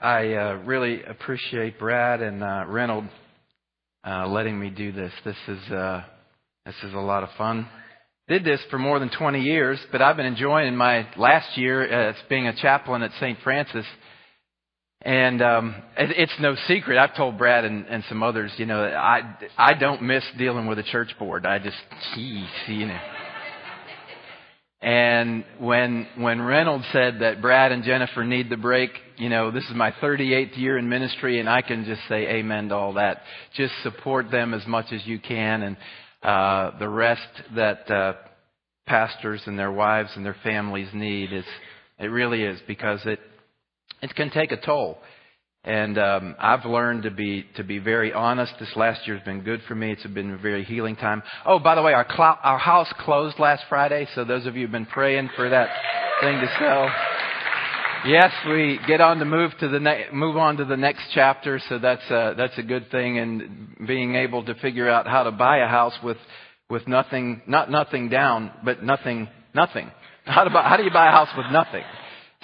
I uh, really appreciate Brad and uh, uh, letting me do this. This is uh, this is a lot of fun. Did this for more than 20 years, but I've been enjoying my last year as being a chaplain at St. Francis. And um, it, it's no secret. I've told Brad and, and some others, you know, I I don't miss dealing with a church board. I just, geez, you know. And when when Reynolds said that Brad and Jennifer need the break, you know, this is my 38th year in ministry, and I can just say amen to all that. Just support them as much as you can, and uh, the rest that uh, pastors and their wives and their families need is it really is because it it can take a toll. And um, I've learned to be to be very honest. This last year's been good for me. It's been a very healing time. Oh, by the way, our cl- our house closed last Friday. So those of you who've been praying for that thing to sell, yes, we get on to move to the ne- move on to the next chapter. So that's a, that's a good thing. And being able to figure out how to buy a house with with nothing, not nothing down, but nothing, nothing. How to buy, how do you buy a house with nothing?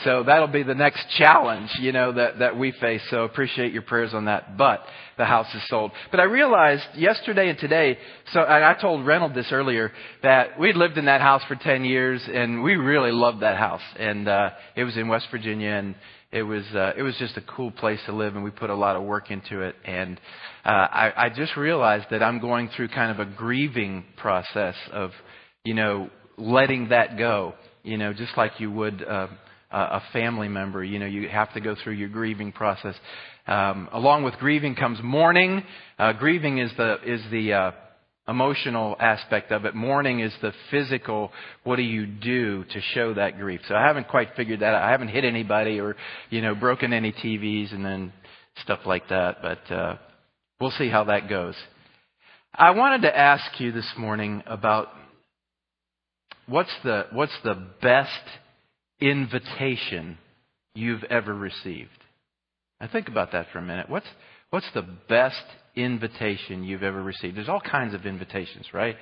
So that'll be the next challenge, you know, that, that we face. So appreciate your prayers on that. But the house is sold. But I realized yesterday and today, so I told Reynolds this earlier, that we'd lived in that house for 10 years and we really loved that house. And, uh, it was in West Virginia and it was, uh, it was just a cool place to live and we put a lot of work into it. And, uh, I, I just realized that I'm going through kind of a grieving process of, you know, letting that go. You know, just like you would, uh, a family member. You know, you have to go through your grieving process. Um, along with grieving comes mourning. Uh, grieving is the is the uh, emotional aspect of it. Mourning is the physical. What do you do to show that grief? So I haven't quite figured that out. I haven't hit anybody or you know broken any TVs and then stuff like that. But uh, we'll see how that goes. I wanted to ask you this morning about what's the what's the best invitation you've ever received. Now think about that for a minute. What's, what's the best invitation you've ever received? There's all kinds of invitations, right?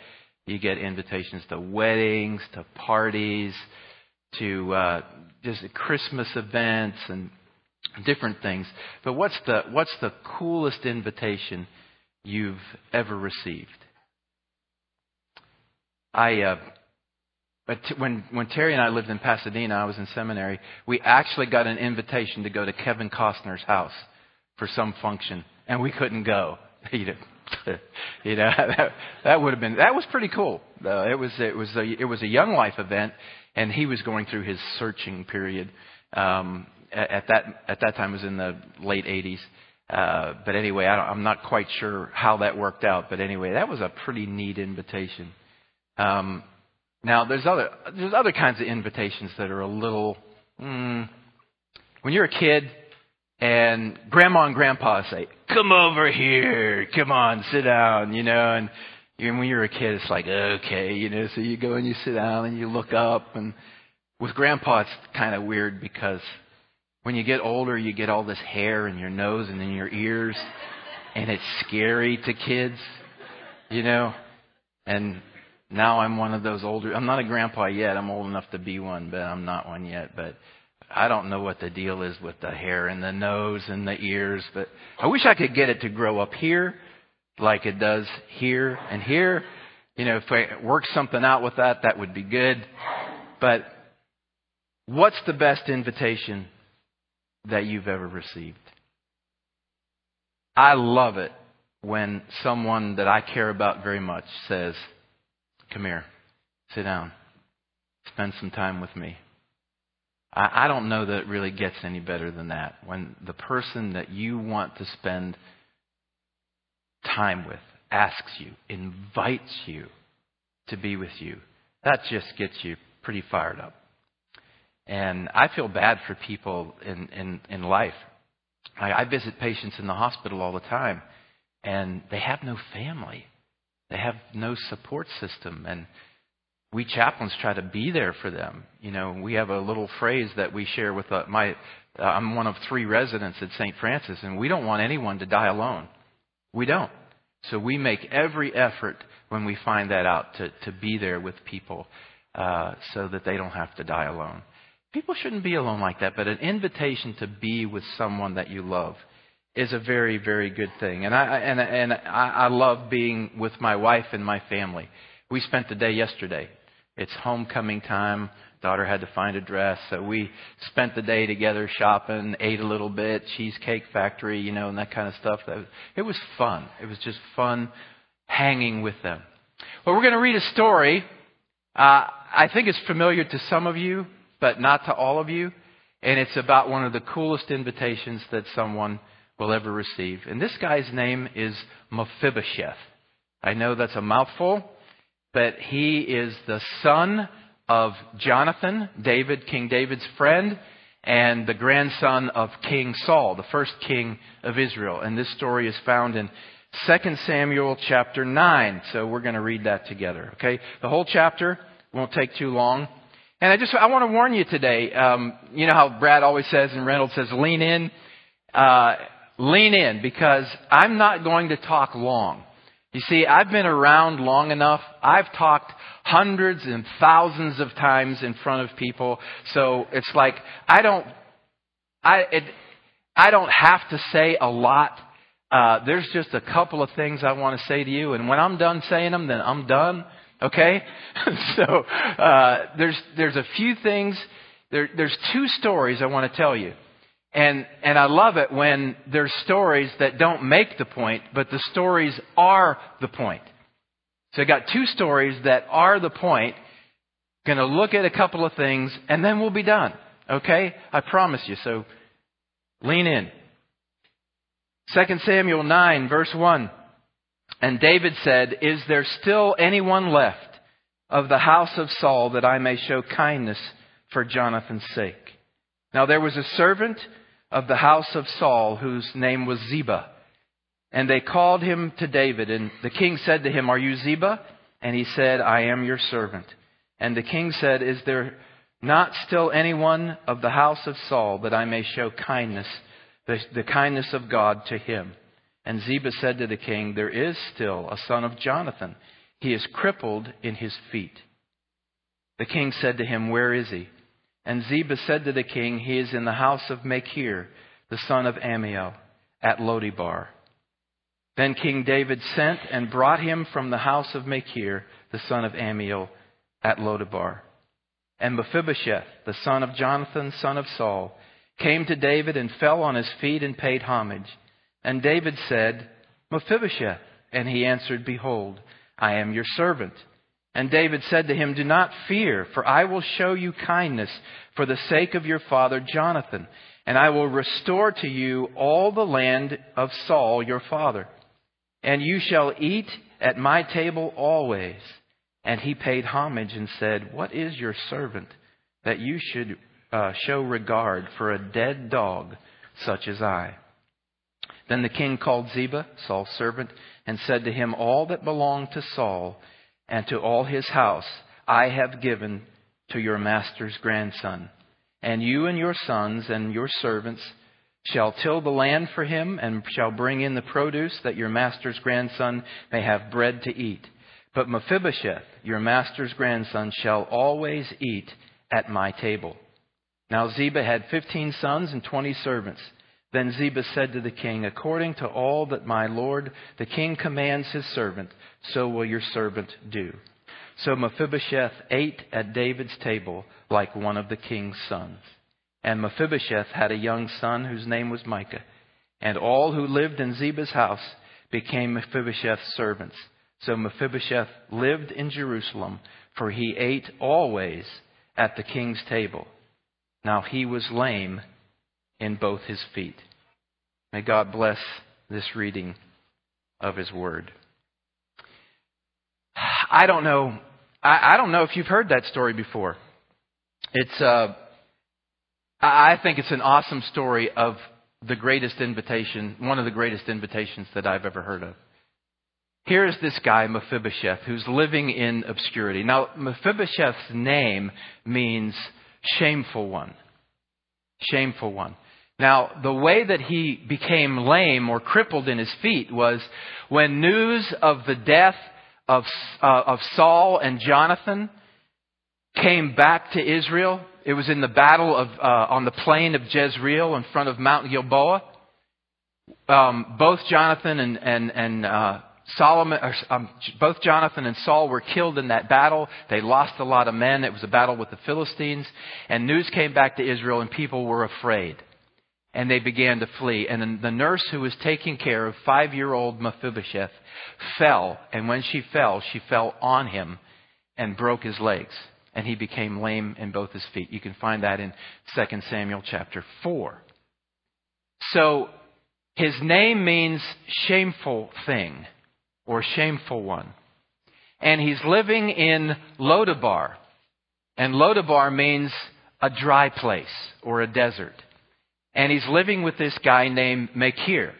You get invitations to weddings, to parties, to uh, just Christmas events and different things. But what's the what's the coolest invitation you've ever received? I uh, but when, when Terry and I lived in Pasadena, I was in seminary, we actually got an invitation to go to Kevin Costner's house for some function, and we couldn't go. you know, you know that, that would have been that was pretty cool. Uh, it was it was a it was a young life event, and he was going through his searching period. Um, at, at that at that time it was in the late 80s. Uh, but anyway, I I'm not quite sure how that worked out. But anyway, that was a pretty neat invitation. Um, now, there's other there's other kinds of invitations that are a little. Mm, when you're a kid and grandma and grandpa say, "Come over here, come on, sit down," you know, and when you're a kid, it's like, okay, you know, so you go and you sit down and you look up, and with grandpa, it's kind of weird because when you get older, you get all this hair in your nose and in your ears, and it's scary to kids, you know, and now I'm one of those older. I'm not a grandpa yet. I'm old enough to be one, but I'm not one yet. But I don't know what the deal is with the hair and the nose and the ears. But I wish I could get it to grow up here, like it does here and here. You know, if I work something out with that, that would be good. But what's the best invitation that you've ever received? I love it when someone that I care about very much says, Come here. Sit down. Spend some time with me. I, I don't know that it really gets any better than that. When the person that you want to spend time with asks you, invites you to be with you, that just gets you pretty fired up. And I feel bad for people in, in, in life. I, I visit patients in the hospital all the time, and they have no family. They have no support system. And we chaplains try to be there for them. You know, we have a little phrase that we share with uh, my, uh, I'm one of three residents at St. Francis, and we don't want anyone to die alone. We don't. So we make every effort when we find that out to, to be there with people uh, so that they don't have to die alone. People shouldn't be alone like that, but an invitation to be with someone that you love is a very, very good thing. And I and and I, I love being with my wife and my family. We spent the day yesterday. It's homecoming time. Daughter had to find a dress, so we spent the day together shopping, ate a little bit, cheesecake factory, you know, and that kind of stuff. It was fun. It was just fun hanging with them. Well, we're going to read a story. Uh, I think it's familiar to some of you, but not to all of you. And it's about one of the coolest invitations that someone will ever receive. And this guy's name is Mephibosheth. I know that's a mouthful, but he is the son of Jonathan, David, King David's friend, and the grandson of King Saul, the first king of Israel. And this story is found in 2 Samuel chapter 9. So we're going to read that together, okay? The whole chapter won't take too long. And I just, I want to warn you today. Um, you know how Brad always says and Reynolds says, lean in. Uh, lean in because I'm not going to talk long. You see, I've been around long enough. I've talked hundreds and thousands of times in front of people. So it's like, I don't, I, it, I don't have to say a lot. Uh, there's just a couple of things I want to say to you, and when I'm done saying them, then I'm done. Okay? so uh, there's there's a few things. There, there's two stories I want to tell you. And, and I love it when there's stories that don't make the point, but the stories are the point. So I got two stories that are the point. Going to look at a couple of things, and then we'll be done. Okay? I promise you. So lean in. 2 Samuel 9, verse 1. And David said, Is there still anyone left of the house of Saul that I may show kindness for Jonathan's sake? Now there was a servant of the house of Saul, whose name was Ziba. And they called him to David, and the king said to him, Are you Ziba? And he said, I am your servant. And the king said, Is there not still anyone of the house of Saul that I may show kindness, the, the kindness of God to him? And Ziba said to the king, There is still a son of Jonathan. He is crippled in his feet. The king said to him, Where is he? And Ziba said to the king, He is in the house of Machir, the son of Ammiel, at Lodebar. Then King David sent and brought him from the house of Machir, the son of Ammiel, at Lodebar. And Mephibosheth, the son of Jonathan, son of Saul, came to David and fell on his feet and paid homage. And David said, Mephibosheth. And he answered, Behold, I am your servant. And David said to him, Do not fear, for I will show you kindness for the sake of your father Jonathan, and I will restore to you all the land of Saul your father. And you shall eat at my table always. And he paid homage and said, What is your servant that you should uh, show regard for a dead dog such as I? Then the king called Ziba, Saul's servant, and said to him, All that belonged to Saul and to all his house I have given to your master's grandson. And you and your sons and your servants shall till the land for him and shall bring in the produce that your master's grandson may have bread to eat. But Mephibosheth, your master's grandson, shall always eat at my table. Now Ziba had fifteen sons and twenty servants. Then Ziba said to the king, According to all that my lord the king commands his servant, so will your servant do. So Mephibosheth ate at David's table like one of the king's sons. And Mephibosheth had a young son whose name was Micah. And all who lived in Ziba's house became Mephibosheth's servants. So Mephibosheth lived in Jerusalem, for he ate always at the king's table. Now he was lame in both his feet. May God bless this reading of his word. I don't know. I, I don't know if you've heard that story before. It's. Uh, I think it's an awesome story of the greatest invitation, one of the greatest invitations that I've ever heard of. Here is this guy, Mephibosheth, who's living in obscurity. Now, Mephibosheth's name means shameful one. Shameful one. Now, the way that he became lame or crippled in his feet was when news of the death of, uh, of Saul and Jonathan came back to Israel. It was in the battle of, uh, on the plain of Jezreel in front of Mount Gilboa. Um, both Jonathan and, and, and uh, Solomon, or, um, both Jonathan and Saul were killed in that battle. They lost a lot of men. It was a battle with the Philistines. And news came back to Israel, and people were afraid. And they began to flee. And the nurse who was taking care of five year old Mephibosheth fell. And when she fell, she fell on him and broke his legs and he became lame in both his feet. You can find that in 2 Samuel chapter 4. So his name means shameful thing or shameful one. And he's living in Lodabar. And Lodabar means a dry place or a desert. And he's living with this guy named Machir,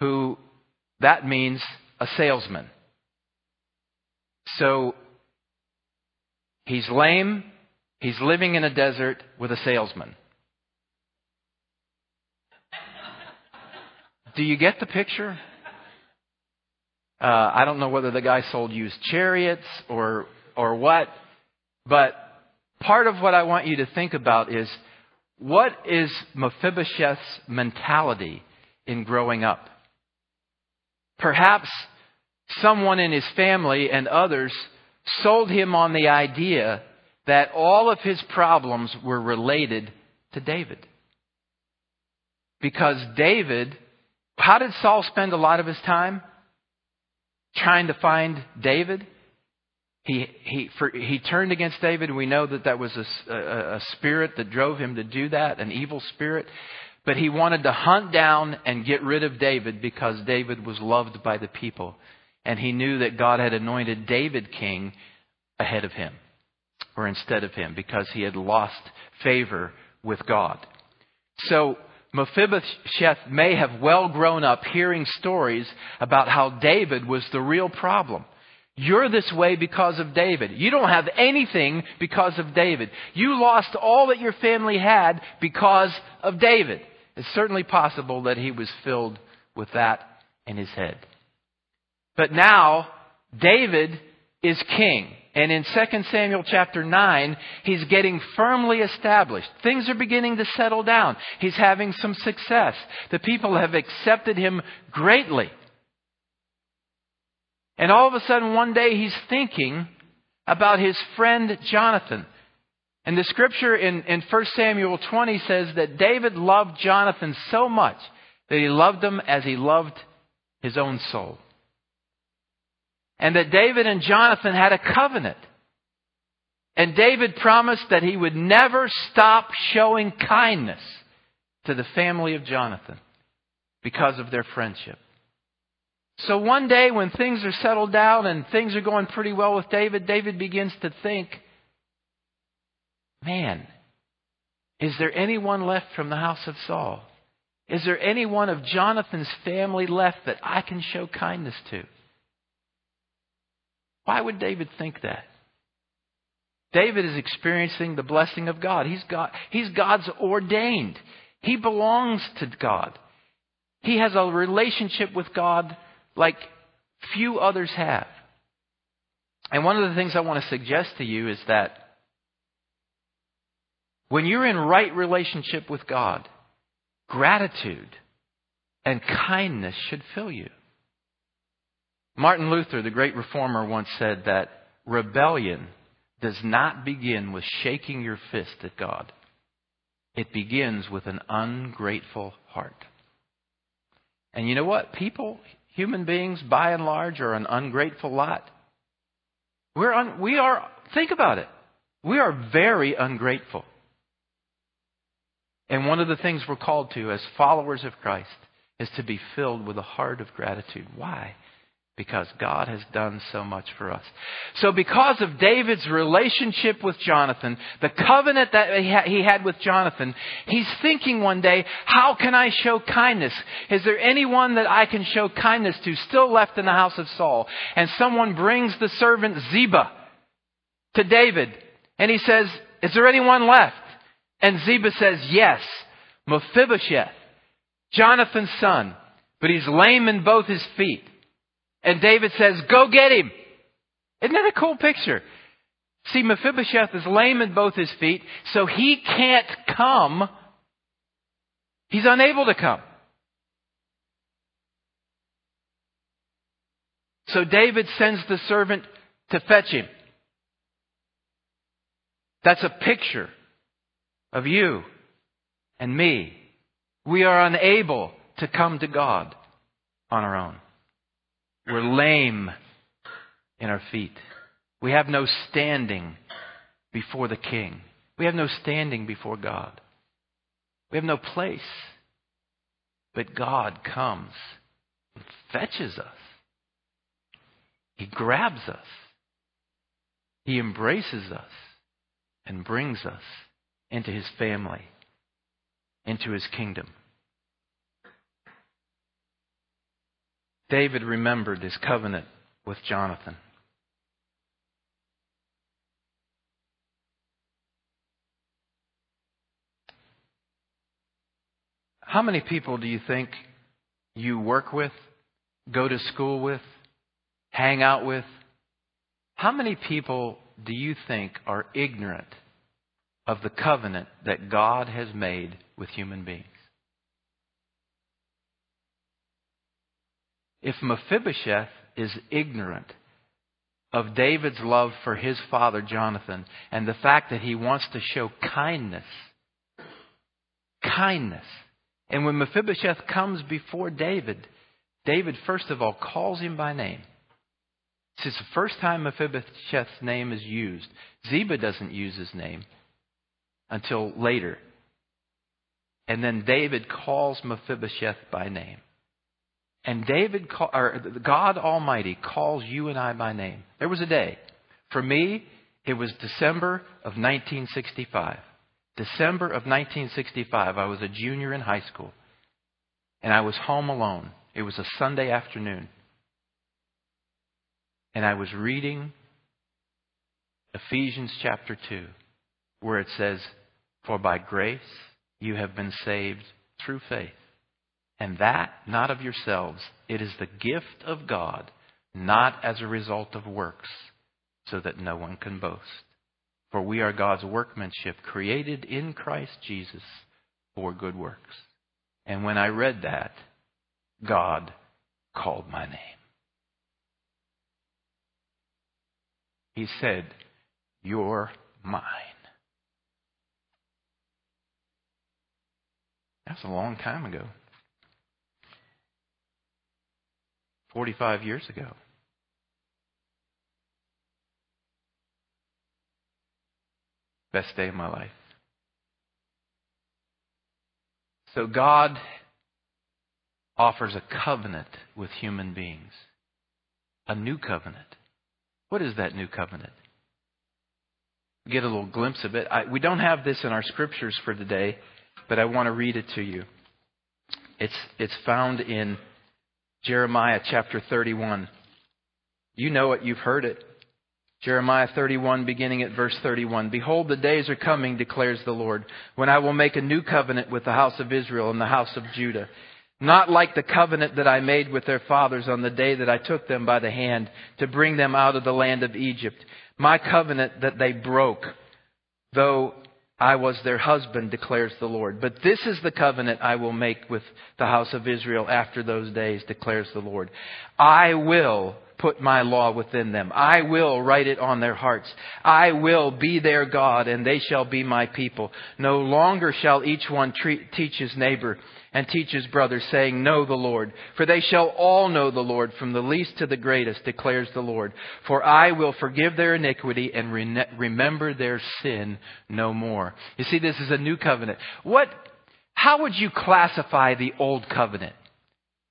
who that means a salesman. So He's lame. He's living in a desert with a salesman. Do you get the picture? Uh, I don't know whether the guy sold used chariots or or what, but part of what I want you to think about is what is Mephibosheth's mentality in growing up? Perhaps someone in his family and others sold him on the idea that all of his problems were related to David. Because David, how did Saul spend a lot of his time? Trying to find David. He, he, for, he turned against David. We know that that was a, a, a spirit that drove him to do that, an evil spirit. But he wanted to hunt down and get rid of David because David was loved by the people and he knew that God had anointed David king ahead of him or instead of him because he had lost favor with God. So Mephibosheth may have well grown up hearing stories about how David was the real problem. You're this way because of David. You don't have anything because of David. You lost all that your family had because of David. It's certainly possible that he was filled with that in his head. But now, David is king. And in 2 Samuel chapter 9, he's getting firmly established. Things are beginning to settle down. He's having some success. The people have accepted him greatly. And all of a sudden, one day, he's thinking about his friend Jonathan. And the scripture in, in 1 Samuel 20 says that David loved Jonathan so much that he loved him as he loved his own soul and that David and Jonathan had a covenant. And David promised that he would never stop showing kindness to the family of Jonathan because of their friendship. So one day when things are settled down and things are going pretty well with David, David begins to think, man, is there anyone left from the house of Saul? Is there anyone of Jonathan's family left that I can show kindness to? Why would David think that? David is experiencing the blessing of God. He's, God. he's God's ordained. He belongs to God. He has a relationship with God like few others have. And one of the things I want to suggest to you is that when you're in right relationship with God, gratitude and kindness should fill you. Martin Luther, the great reformer, once said that rebellion does not begin with shaking your fist at God. It begins with an ungrateful heart. And you know what? People, human beings, by and large, are an ungrateful lot. We're un, we are, think about it. We are very ungrateful. And one of the things we're called to as followers of Christ is to be filled with a heart of gratitude. Why? Because God has done so much for us. So because of David's relationship with Jonathan, the covenant that he had with Jonathan, he's thinking one day, how can I show kindness? Is there anyone that I can show kindness to still left in the house of Saul? And someone brings the servant Ziba to David and he says, is there anyone left? And Ziba says, yes, Mephibosheth, Jonathan's son, but he's lame in both his feet. And David says, Go get him. Isn't that a cool picture? See, Mephibosheth is lame in both his feet, so he can't come. He's unable to come. So David sends the servant to fetch him. That's a picture of you and me. We are unable to come to God on our own. We're lame in our feet. We have no standing before the King. We have no standing before God. We have no place. But God comes and fetches us. He grabs us. He embraces us and brings us into his family, into his kingdom. David remembered his covenant with Jonathan. How many people do you think you work with, go to school with, hang out with? How many people do you think are ignorant of the covenant that God has made with human beings? If Mephibosheth is ignorant of David's love for his father Jonathan and the fact that he wants to show kindness, kindness, and when Mephibosheth comes before David, David first of all calls him by name. This is the first time Mephibosheth's name is used. Ziba doesn't use his name until later. And then David calls Mephibosheth by name. And David, or God Almighty calls you and I by name. There was a day. For me, it was December of 1965. December of 1965, I was a junior in high school. And I was home alone. It was a Sunday afternoon and I was reading Ephesians chapter 2, where it says, For by grace you have been saved through faith. And that not of yourselves. It is the gift of God, not as a result of works, so that no one can boast. For we are God's workmanship, created in Christ Jesus for good works. And when I read that, God called my name. He said, You're mine. That's a long time ago. 45 years ago. Best day of my life. So God offers a covenant with human beings, a new covenant. What is that new covenant? Get a little glimpse of it. I, we don't have this in our scriptures for today, but I want to read it to you. It's, it's found in Jeremiah chapter 31. You know it, you've heard it. Jeremiah 31, beginning at verse 31. Behold, the days are coming, declares the Lord, when I will make a new covenant with the house of Israel and the house of Judah not like the covenant that I made with their fathers on the day that I took them by the hand to bring them out of the land of Egypt. My covenant that they broke, though I was their husband, declares the Lord. But this is the covenant I will make with the house of Israel after those days, declares the Lord. I will put my law within them. I will write it on their hearts. I will be their God, and they shall be my people. No longer shall each one treat, teach his neighbor and teach his brothers, saying, Know the Lord. For they shall all know the Lord, from the least to the greatest, declares the Lord. For I will forgive their iniquity and re- remember their sin no more. You see, this is a new covenant. What, how would you classify the old covenant?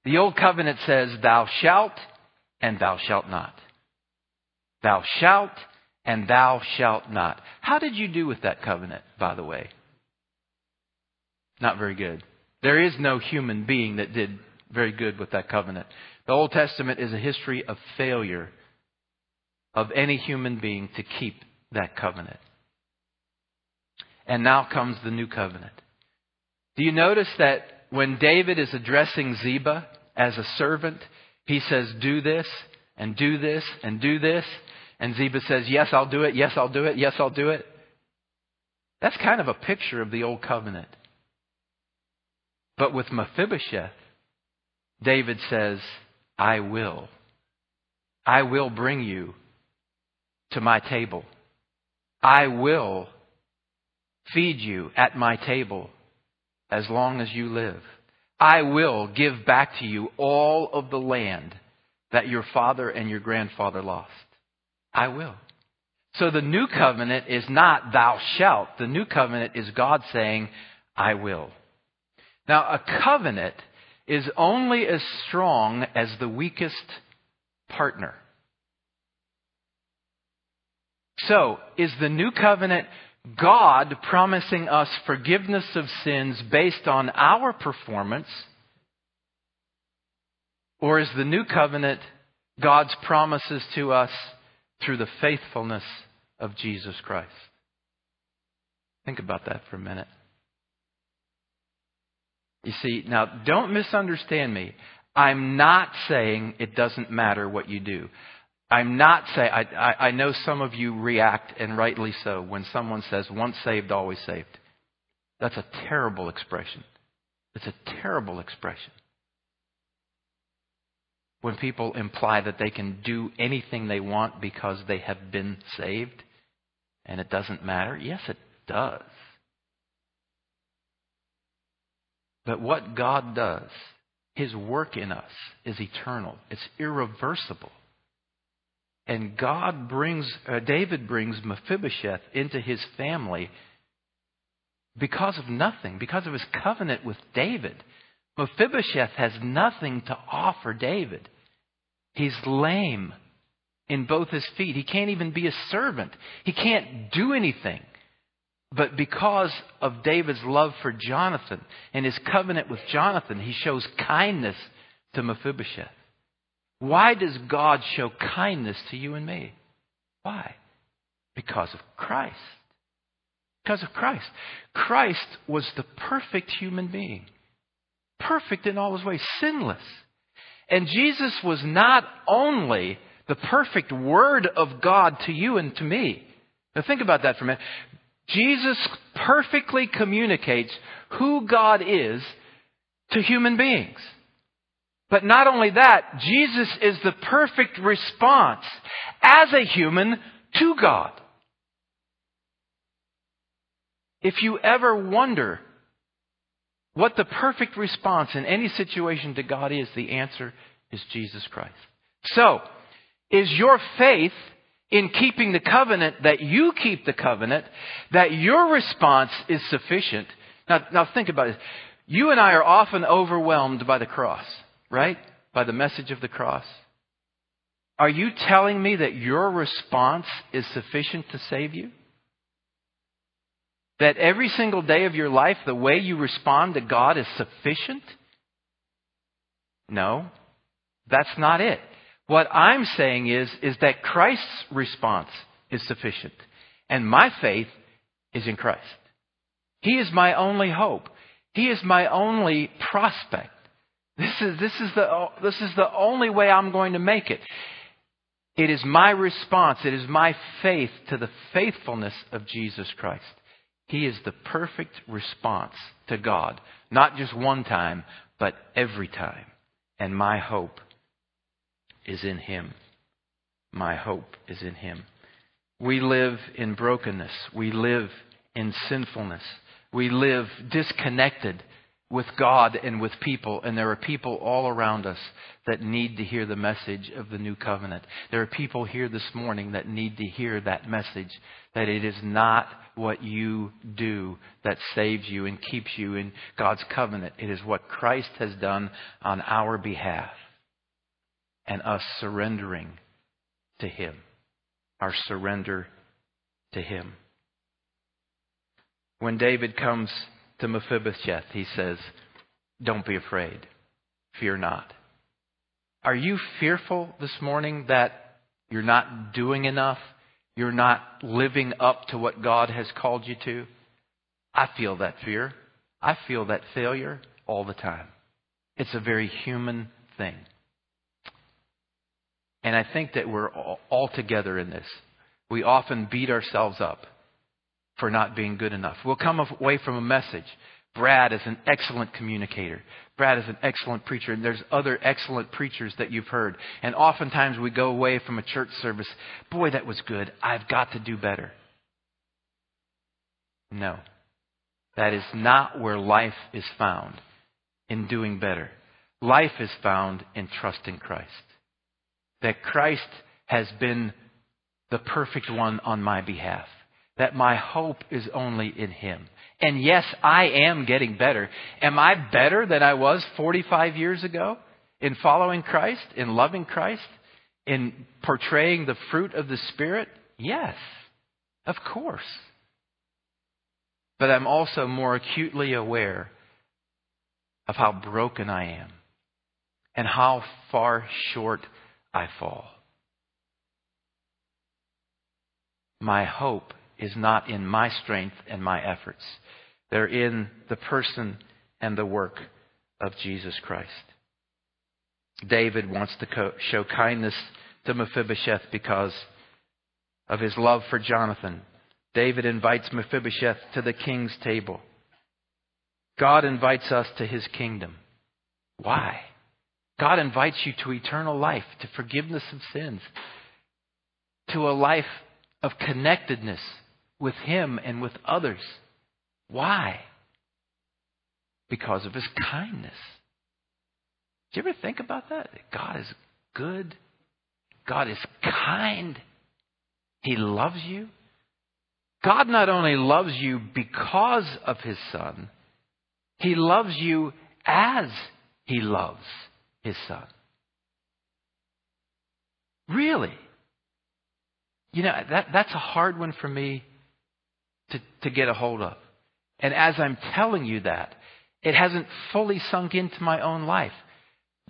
The old covenant says, Thou shalt and thou shalt not. Thou shalt and thou shalt not. How did you do with that covenant, by the way? Not very good. There is no human being that did very good with that covenant. The Old Testament is a history of failure of any human being to keep that covenant. And now comes the new covenant. Do you notice that when David is addressing Ziba as a servant, he says, Do this and do this and do this. And Ziba says, Yes, I'll do it. Yes, I'll do it. Yes, I'll do it. That's kind of a picture of the old covenant. But with Mephibosheth, David says, I will. I will bring you to my table. I will feed you at my table as long as you live. I will give back to you all of the land that your father and your grandfather lost. I will. So the new covenant is not thou shalt. The new covenant is God saying, I will. Now, a covenant is only as strong as the weakest partner. So, is the new covenant God promising us forgiveness of sins based on our performance? Or is the new covenant God's promises to us through the faithfulness of Jesus Christ? Think about that for a minute. You see, now don't misunderstand me. I'm not saying it doesn't matter what you do. I'm not saying, I, I, know some of you react, and rightly so, when someone says, once saved, always saved. That's a terrible expression. It's a terrible expression. When people imply that they can do anything they want because they have been saved and it doesn't matter, yes, it does. But what God does, His work in us, is eternal, it's irreversible. And God brings, uh, David brings Mephibosheth into his family because of nothing, because of his covenant with David. Mephibosheth has nothing to offer David. He's lame in both his feet. He can't even be a servant. He can't do anything. But because of David's love for Jonathan and his covenant with Jonathan, he shows kindness to Mephibosheth. Why does God show kindness to you and me? Why? Because of Christ. Because of Christ. Christ was the perfect human being, perfect in all his ways, sinless. And Jesus was not only the perfect Word of God to you and to me. Now think about that for a minute. Jesus perfectly communicates who God is to human beings. But not only that, Jesus is the perfect response as a human to God. If you ever wonder what the perfect response in any situation to God is, the answer is Jesus Christ. So, is your faith in keeping the covenant that you keep the covenant, that your response is sufficient? Now, now think about it. You and I are often overwhelmed by the cross right? By the message of the cross. Are you telling me that your response is sufficient to save you? That every single day of your life, the way you respond to God is sufficient? No, that's not it. What I'm saying is, is that Christ's response is sufficient. And my faith is in Christ. He is my only hope. He is my only prospect. This is, this, is the, this is the only way I'm going to make it. It is my response, it is my faith to the faithfulness of Jesus Christ. He is the perfect response to God, not just one time, but every time. And my hope is in Him. My hope is in Him. We live in brokenness. We live in sinfulness. We live disconnected with God and with people, and there are people all around us that need to hear the message of the new covenant. There are people here this morning that need to hear that message that it is not what you do that saves you and keeps you in God's covenant. It is what Christ has done on our behalf and us surrendering to Him. Our surrender to Him. When David comes to Mephibosheth, he says, Don't be afraid. Fear not. Are you fearful this morning that you're not doing enough? You're not living up to what God has called you to? I feel that fear. I feel that failure all the time. It's a very human thing. And I think that we're all together in this. We often beat ourselves up for not being good enough. We'll come away from a message. Brad is an excellent communicator. Brad is an excellent preacher. And there's other excellent preachers that you've heard. And oftentimes we go away from a church service. Boy, that was good. I've got to do better. No. That is not where life is found in doing better. Life is found in trusting Christ. That Christ has been the perfect one on my behalf. That my hope is only in Him. And yes, I am getting better. Am I better than I was 45 years ago in following Christ, in loving Christ, in portraying the fruit of the Spirit? Yes, of course. But I'm also more acutely aware of how broken I am and how far short I fall. My hope is not in my strength and my efforts. They're in the person and the work of Jesus Christ. David wants to co- show kindness to Mephibosheth because of his love for Jonathan. David invites Mephibosheth to the king's table. God invites us to his kingdom. Why? God invites you to eternal life, to forgiveness of sins, to a life of connectedness with him and with others. Why? Because of his kindness. Do you ever think about that? God is good. God is kind. He loves you. God not only loves you because of his son, he loves you as he loves his son. Really? You know, that, that's a hard one for me to, to get a hold of. And as I'm telling you that, it hasn't fully sunk into my own life.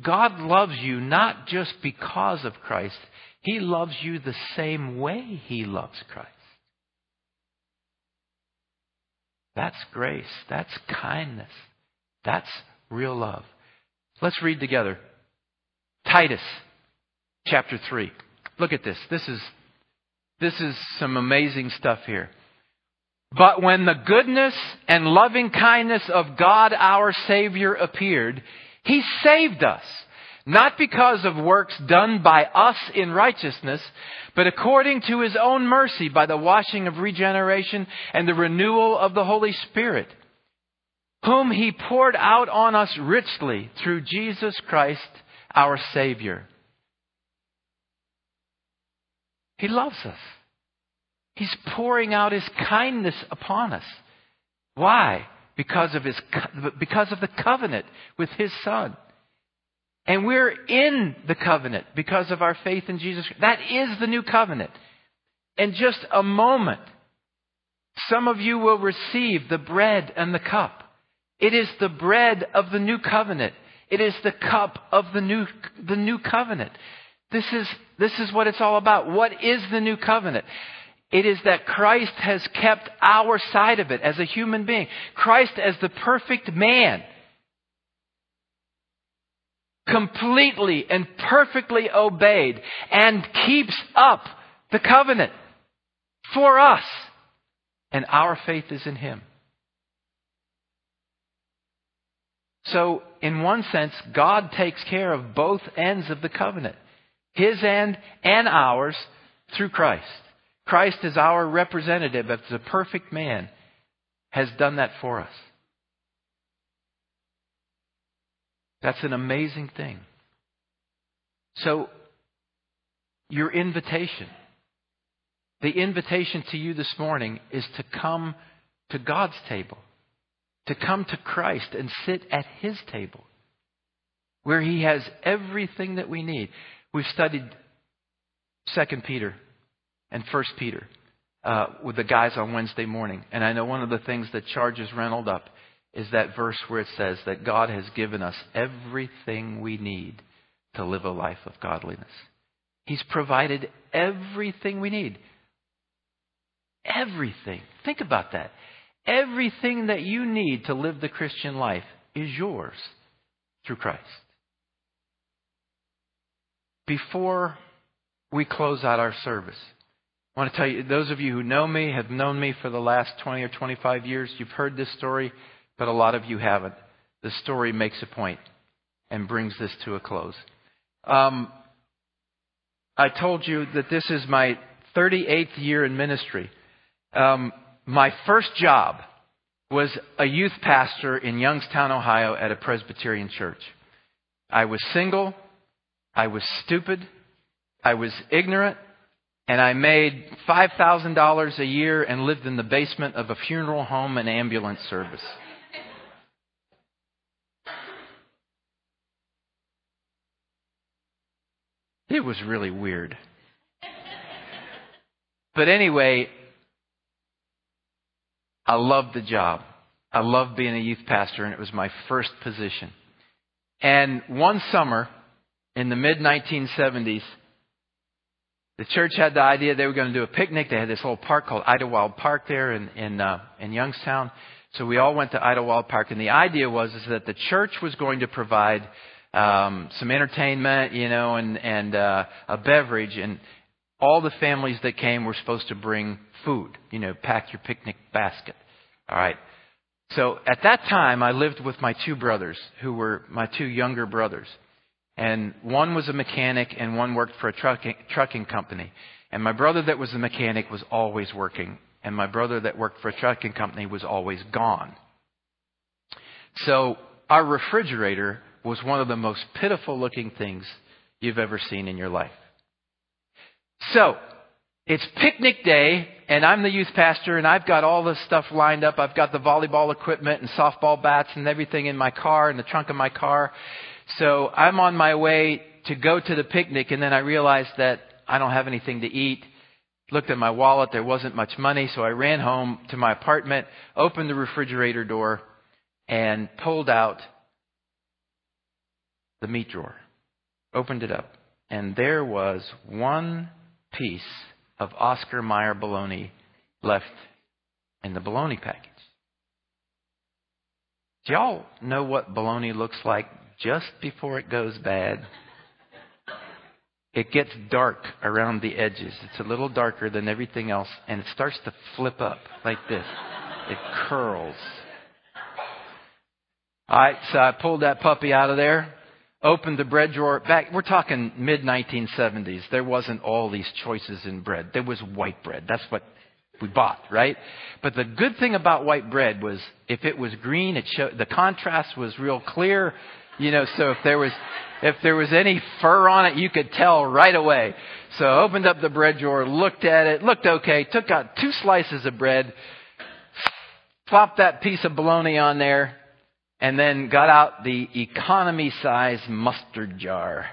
God loves you not just because of Christ, He loves you the same way He loves Christ. That's grace. That's kindness. That's real love. Let's read together. Titus chapter 3. Look at this. This is, this is some amazing stuff here. But when the goodness and loving kindness of God our Savior appeared, He saved us, not because of works done by us in righteousness, but according to His own mercy by the washing of regeneration and the renewal of the Holy Spirit, whom He poured out on us richly through Jesus Christ our Savior. He loves us. He's pouring out His kindness upon us. Why? Because of, his, because of the covenant with His Son. And we're in the covenant because of our faith in Jesus. That is the new covenant. In just a moment, some of you will receive the bread and the cup. It is the bread of the new covenant. It is the cup of the new, the new covenant. This is, this is what it's all about. What is the new covenant? It is that Christ has kept our side of it as a human being. Christ as the perfect man completely and perfectly obeyed and keeps up the covenant for us. And our faith is in Him. So, in one sense, God takes care of both ends of the covenant His end and ours through Christ. Christ is our representative as the perfect man has done that for us. That's an amazing thing. So, your invitation, the invitation to you this morning is to come to God's table, to come to Christ and sit at His table, where He has everything that we need. We've studied 2 Peter and First Peter uh, with the guys on Wednesday morning. And I know one of the things that charges Reynold up is that verse where it says that God has given us everything we need to live a life of godliness. He's provided everything we need. Everything. Think about that. Everything that you need to live the Christian life is yours through Christ. Before we close out our service. I want to tell you, those of you who know me, have known me for the last 20 or 25 years, you've heard this story, but a lot of you haven't. The story makes a point and brings this to a close. Um, I told you that this is my 38th year in ministry. Um, my first job was a youth pastor in Youngstown, Ohio at a Presbyterian church. I was single. I was stupid. I was ignorant. And I made $5,000 a year and lived in the basement of a funeral home and ambulance service. It was really weird. But anyway, I loved the job. I loved being a youth pastor, and it was my first position. And one summer in the mid 1970s, the church had the idea they were going to do a picnic. They had this whole park called Idlewild Park there in in, uh, in Youngstown. So we all went to Idlewild Park, and the idea was is that the church was going to provide um, some entertainment, you know, and and uh, a beverage, and all the families that came were supposed to bring food, you know, pack your picnic basket. All right. So at that time, I lived with my two brothers, who were my two younger brothers. And one was a mechanic and one worked for a trucking, trucking company. And my brother that was a mechanic was always working. And my brother that worked for a trucking company was always gone. So our refrigerator was one of the most pitiful looking things you've ever seen in your life. So, it's picnic day, and I'm the youth pastor, and I've got all this stuff lined up. I've got the volleyball equipment and softball bats and everything in my car, in the trunk of my car. So I'm on my way to go to the picnic, and then I realized that I don't have anything to eat. Looked at my wallet, there wasn't much money, so I ran home to my apartment, opened the refrigerator door, and pulled out the meat drawer. Opened it up, and there was one piece of Oscar Mayer bologna left in the bologna package. Do y'all know what bologna looks like just before it goes bad? It gets dark around the edges. It's a little darker than everything else, and it starts to flip up like this. It curls. All right, so I pulled that puppy out of there, opened the bread drawer. Back we're talking mid 1970s there wasn't all these choices in bread. There was white bread. That's what we bought right? But the good thing about white bread was if it was green it showed the contrast was real clear you know so if there was if there was any fur on it you could tell right away. So I opened up the bread drawer looked at it looked okay took out two slices of bread plopped that piece of bologna on there and then got out the economy size mustard jar.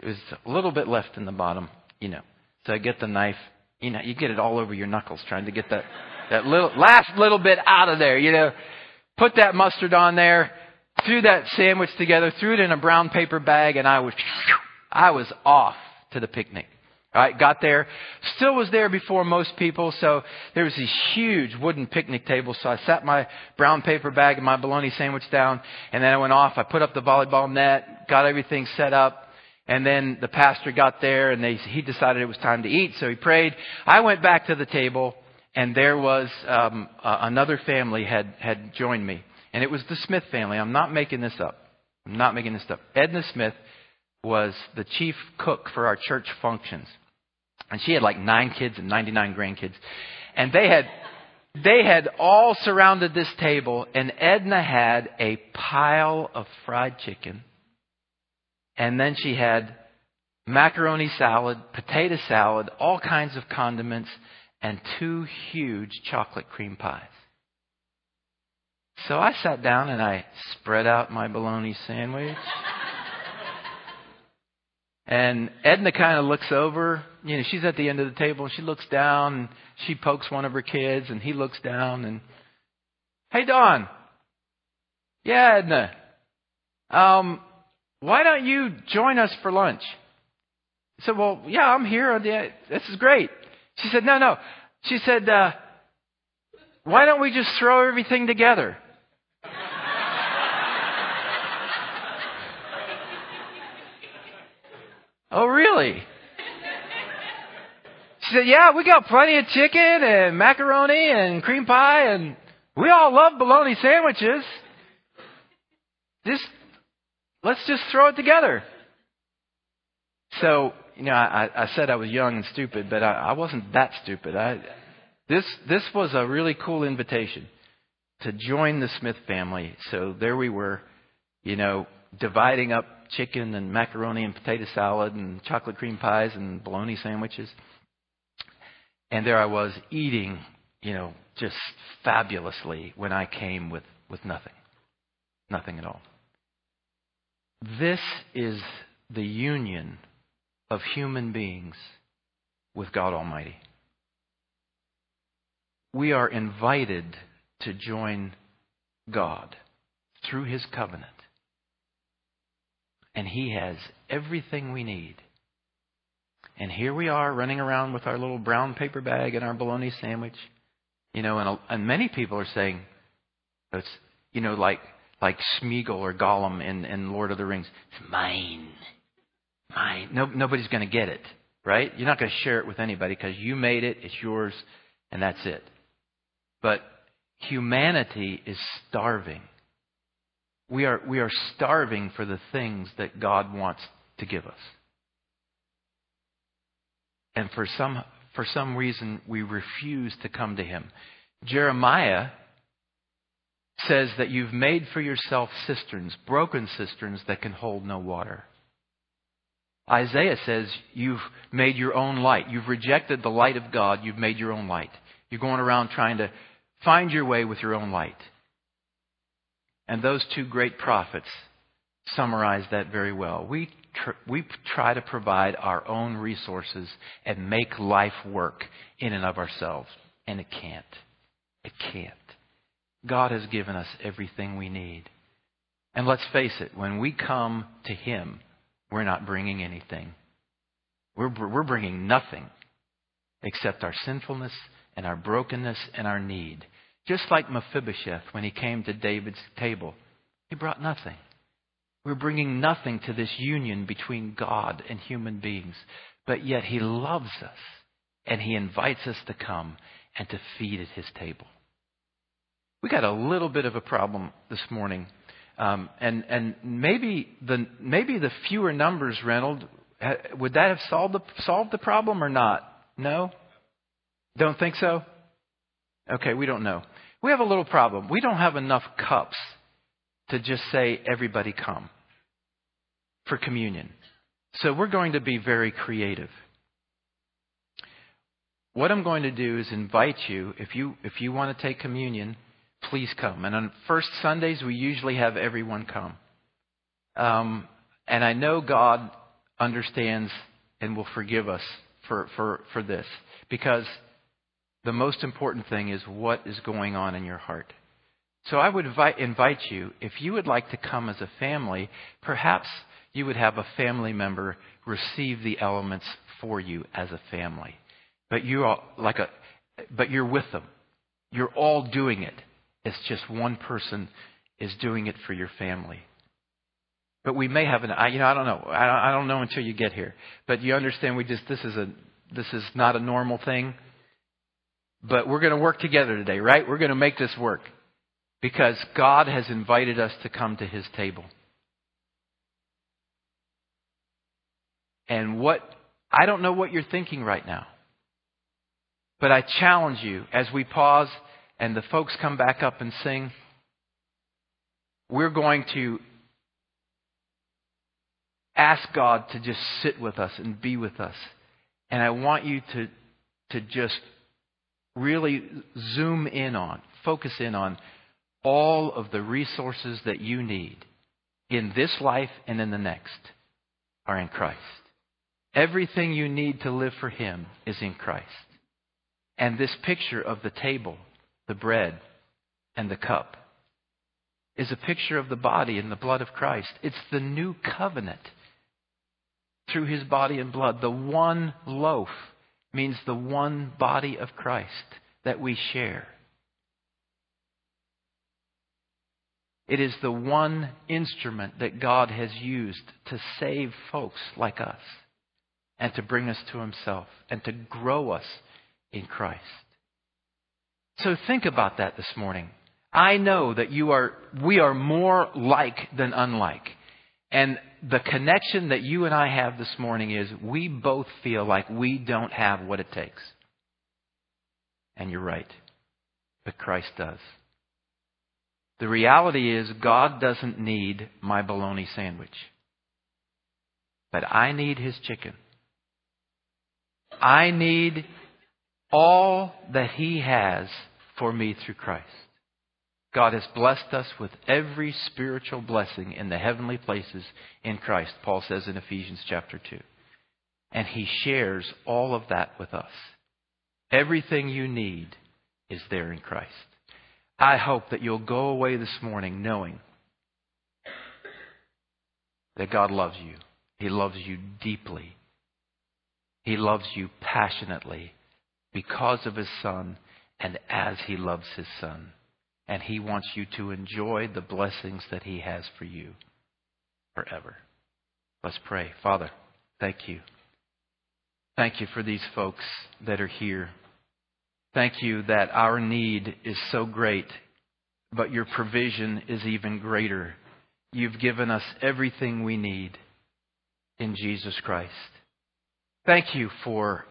It was a little bit left in the bottom, you know. So I get the knife, you know, you get it all over your knuckles trying to get that, that little, last little bit out of there, you know. Put that mustard on there, threw that sandwich together, threw it in a brown paper bag, and I was, I was off to the picnic. Right, got there. Still was there before most people, so there was this huge wooden picnic table. So I sat my brown paper bag and my bologna sandwich down, and then I went off. I put up the volleyball net, got everything set up, and then the pastor got there, and they, he decided it was time to eat, so he prayed. I went back to the table, and there was um, uh, another family had had joined me, and it was the Smith family. I'm not making this up. I'm not making this up. Edna Smith was the chief cook for our church functions. And she had like nine kids and 99 grandkids. And they had, they had all surrounded this table and Edna had a pile of fried chicken. And then she had macaroni salad, potato salad, all kinds of condiments, and two huge chocolate cream pies. So I sat down and I spread out my bologna sandwich. And Edna kind of looks over. You know, she's at the end of the table and she looks down and she pokes one of her kids and he looks down and, hey, Don. Yeah, Edna. Um, why don't you join us for lunch? I said, well, yeah, I'm here. This is great. She said, no, no. She said, uh, why don't we just throw everything together? Oh, really? She said, yeah, we got plenty of chicken and macaroni and cream pie and we all love bologna sandwiches. Just, let's just throw it together. So, you know, I, I said I was young and stupid, but I, I wasn't that stupid. I, this, this was a really cool invitation to join the Smith family. So there we were, you know, dividing up chicken and macaroni and potato salad and chocolate cream pies and bologna sandwiches. And there I was eating, you know, just fabulously when I came with, with nothing. Nothing at all. This is the union of human beings with God Almighty. We are invited to join God through His covenant. And He has everything we need. And here we are running around with our little brown paper bag and our bologna sandwich. You know, and, and many people are saying, it's, you know, like, like Smeagol or Gollum in, in Lord of the Rings. It's mine. Mine. No, nobody's going to get it, right? You're not going to share it with anybody because you made it, it's yours, and that's it. But humanity is starving. We are, we are starving for the things that God wants to give us. And for some, for some reason, we refuse to come to Him. Jeremiah says that you've made for yourself cisterns, broken cisterns that can hold no water. Isaiah says you've made your own light. You've rejected the light of God. You've made your own light. You're going around trying to find your way with your own light. And those two great prophets summarize that very well. We, tr- we try to provide our own resources and make life work in and of ourselves. And it can't. It can't. God has given us everything we need. And let's face it, when we come to Him, we're not bringing anything. We're, we're bringing nothing except our sinfulness and our brokenness and our need. Just like Mephibosheth when he came to David's table, he brought nothing. We're bringing nothing to this union between God and human beings, but yet he loves us and he invites us to come and to feed at his table. We got a little bit of a problem this morning, um, and and maybe the maybe the fewer numbers, Reynold, would that have solved the solved the problem or not? No, don't think so. Okay, we don't know. We have a little problem. We don't have enough cups to just say, everybody come for communion. So we're going to be very creative. What I'm going to do is invite you, if you, if you want to take communion, please come. And on first Sundays, we usually have everyone come. Um, and I know God understands and will forgive us for, for, for this because the most important thing is what is going on in your heart. So I would invite, invite you, if you would like to come as a family, perhaps you would have a family member receive the elements for you as a family. But you are like a, but you're with them. You're all doing it. It's just one person is doing it for your family. But we may have an, you know, I don't know. I don't know until you get here. But you understand we just, this is a, this is not a normal thing. But we're going to work together today, right? We're going to make this work because God has invited us to come to his table. And what, I don't know what you're thinking right now. But I challenge you as we pause and the folks come back up and sing, we're going to ask God to just sit with us and be with us. And I want you to, to just really zoom in on, focus in on all of the resources that you need in this life and in the next are in Christ. Everything you need to live for Him is in Christ. And this picture of the table, the bread, and the cup is a picture of the body and the blood of Christ. It's the new covenant through His body and blood, the one loaf means the one body of Christ that we share. It is the one instrument that God has used to save folks like us. and to bring us to Himself and to grow us in Christ. So think about that this morning. I know that you are, we are more like than unlike. And the connection that you and I have this morning is we both feel like we don't have what it takes. And you're right. But Christ does. The reality is God doesn't need my bologna sandwich. But I need his chicken. I need all that he has for me through Christ. God has blessed us with every spiritual blessing in the heavenly places in Christ, Paul says in Ephesians chapter 2. And he shares all of that with us. Everything you need is there in Christ. I hope that you'll go away this morning knowing that God loves you. He loves you deeply. He loves you passionately because of His Son and as He loves His Son and He wants you to enjoy the blessings that He has for you forever. Let's pray. Father, thank you. Thank you for these folks that are here. Thank you that our need is so great, but your provision is even greater. You've given us everything we need in Jesus Christ. Thank you for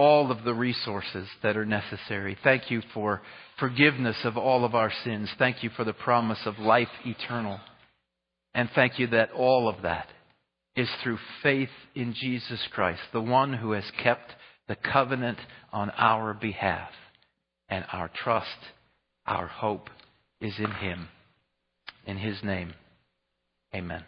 all of the resources that are necessary. Thank you for forgiveness of all of our sins. Thank you for the promise of life eternal. And thank you that all of that is through faith in Jesus Christ, the one who has kept the covenant on our behalf. And our trust, our hope is in Him. In His name, amen.